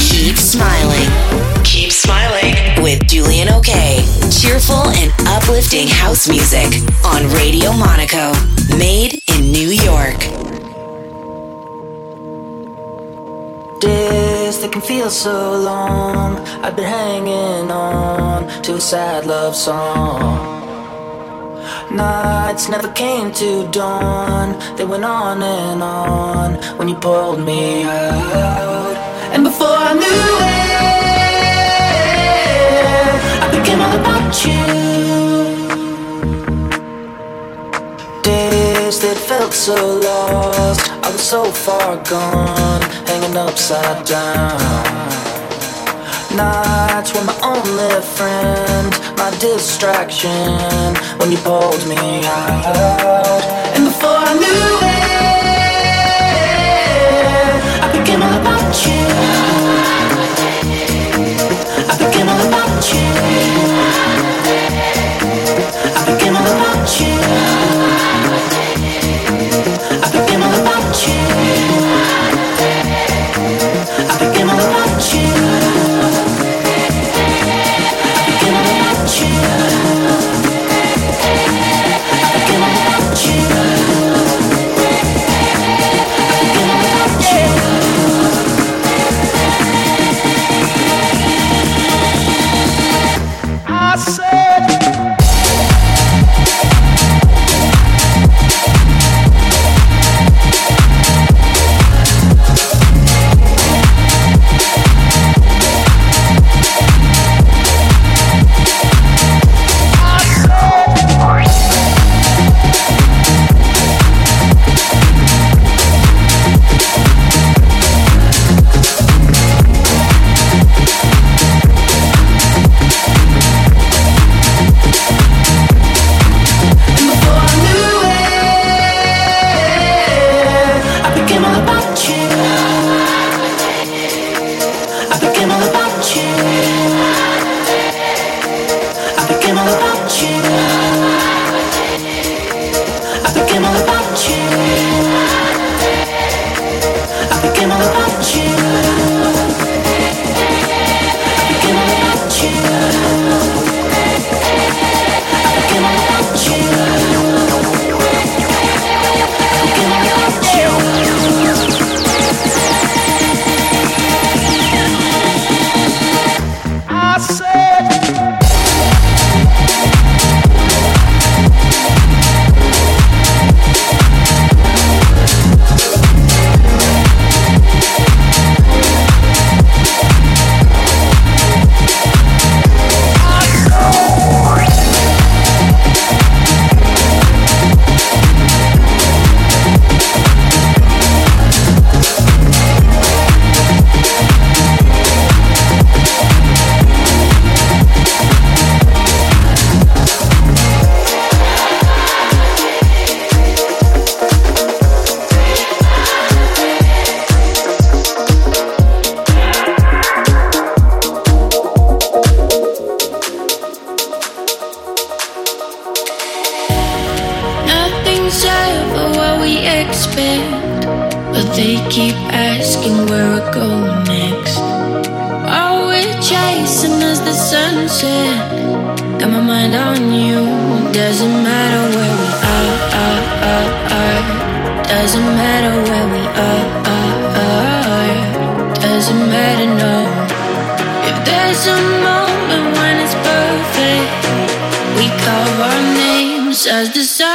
Keep smiling. Keep smiling with Julian OK. Cheerful and uplifting house music on Radio Monaco. Made in New York. Days that can feel so long. I've been hanging on to a sad love song. Nights never came to dawn. They went on and on when you pulled me out. I became all about you. Days that felt so lost. I was so far gone, hanging upside down. Nights were my only friend, my distraction when you pulled me out. And before I knew it, I became all about you. You. as the sun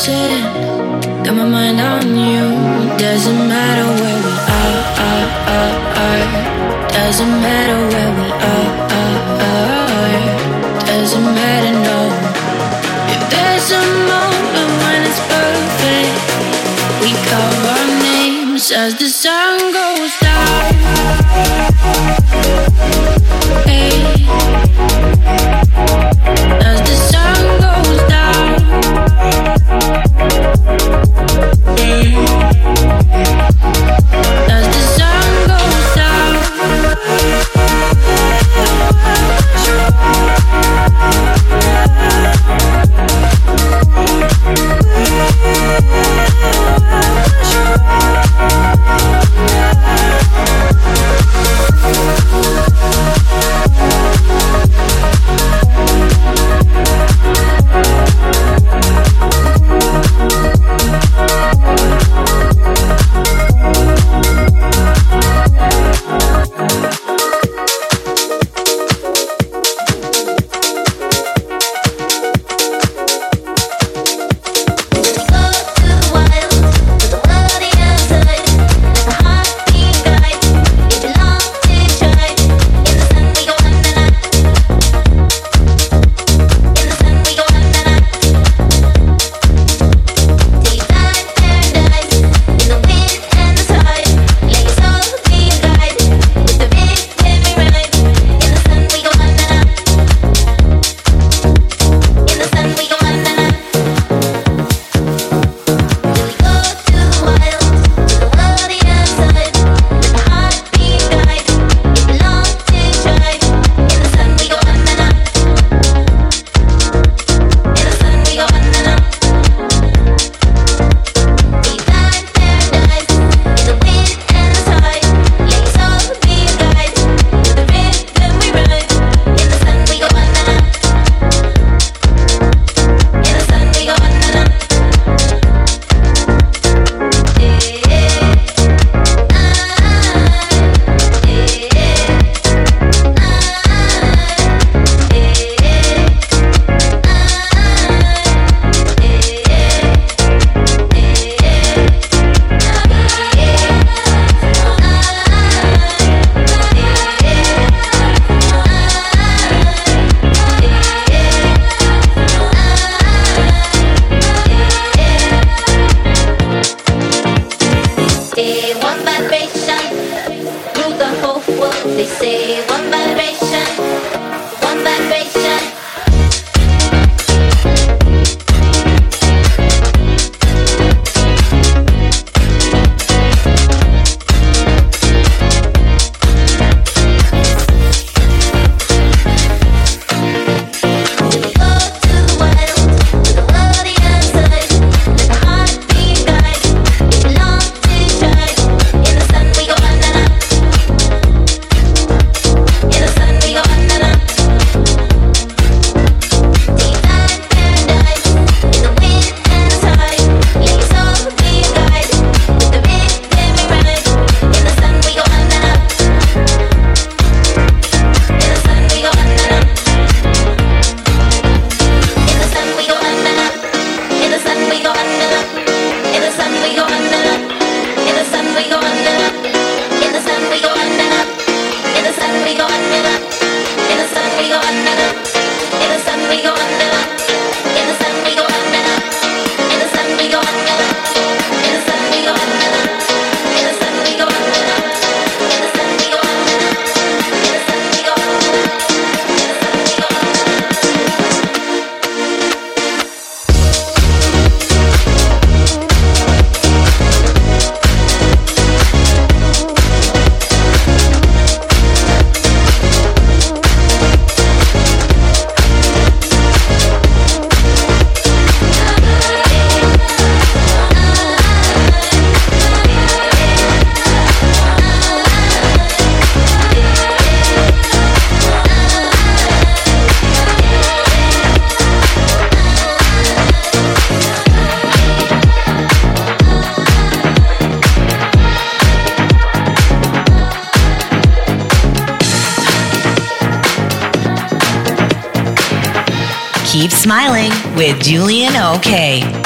sitting, got my mind on you. Doesn't matter where we are, are, are, are. Doesn't matter where we are, are, are. Doesn't matter, no. If there's a moment when it's perfect, we call our names as the sun. Hey. Smiling with Julian OK.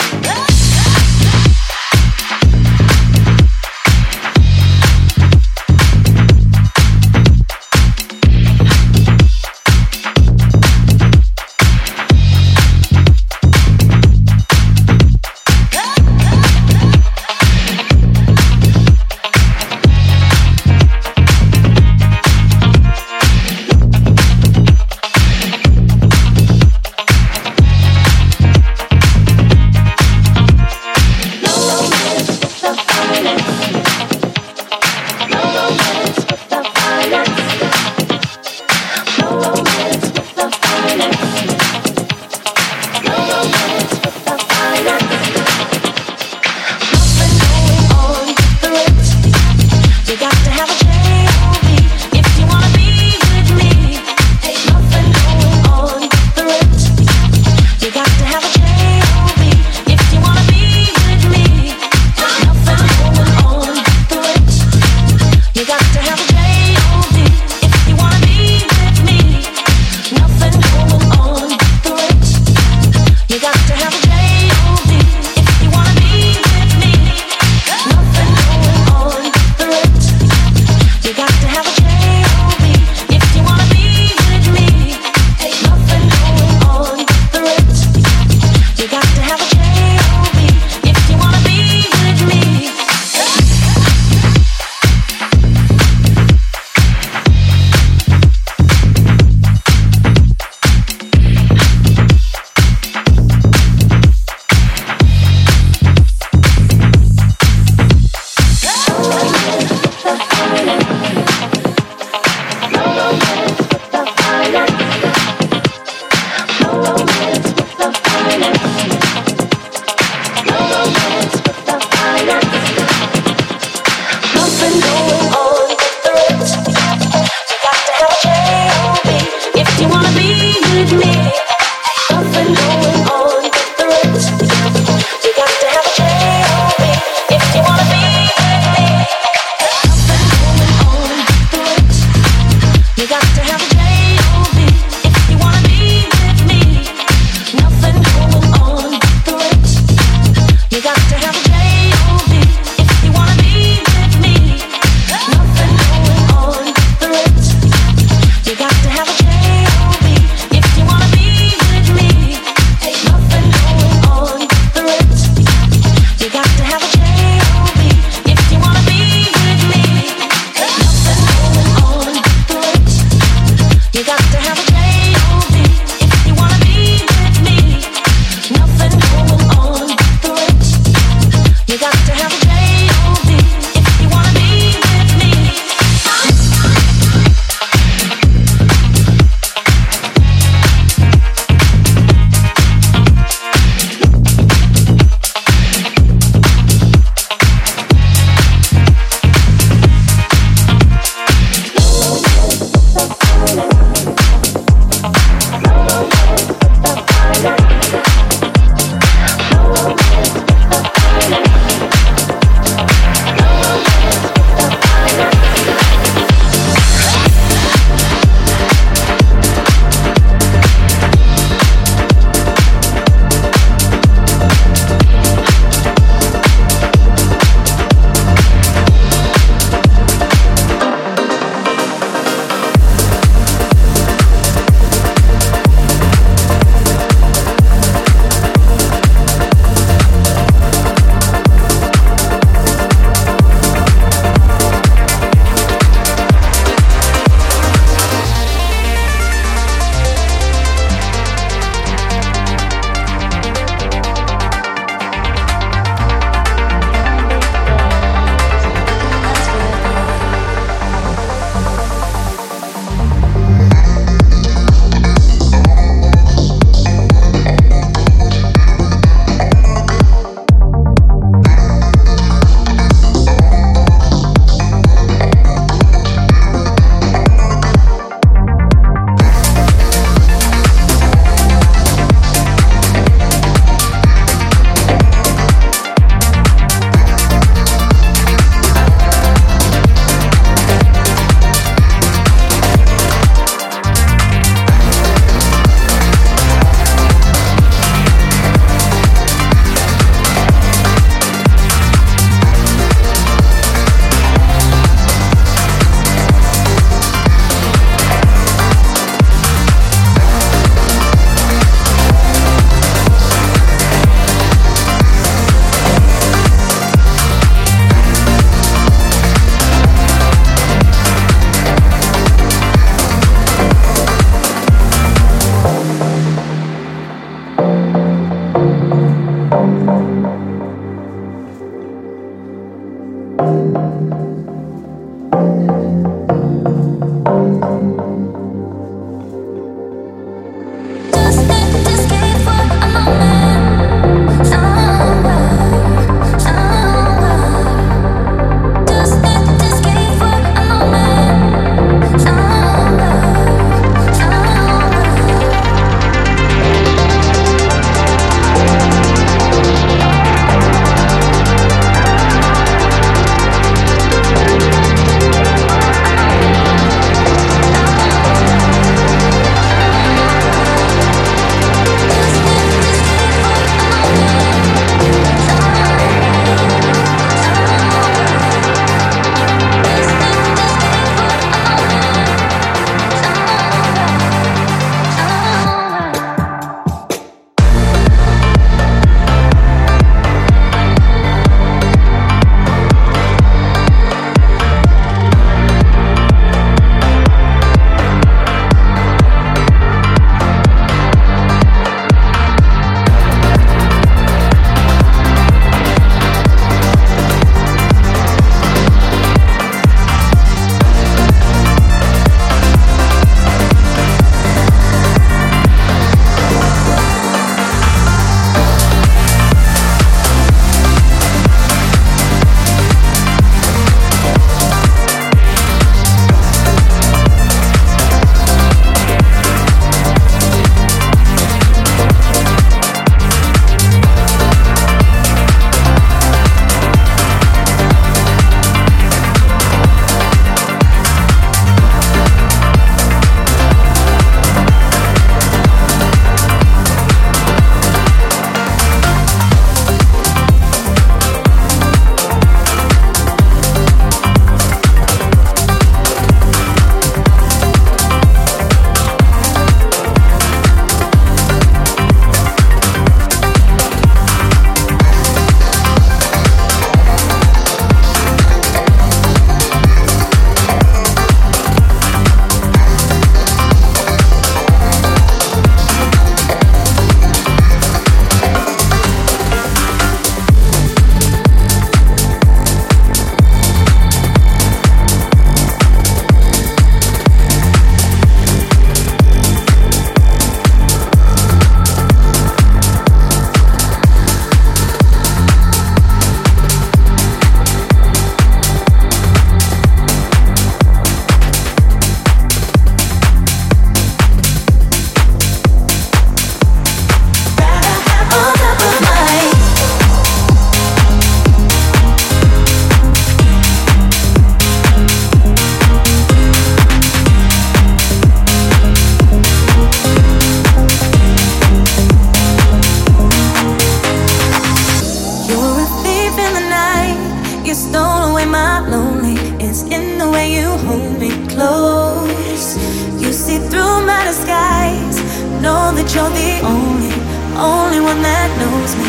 know that you're the only, only one that knows me.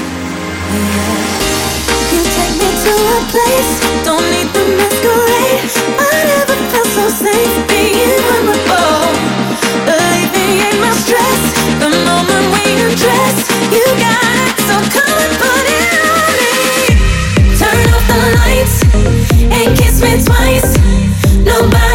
Yeah. You take me to a place, don't need the masquerade. I never felt so safe being vulnerable. Believe me, ain't my stress, the moment we undress. You got it, so come and put it on me. Turn off the lights and kiss me twice. Nobody.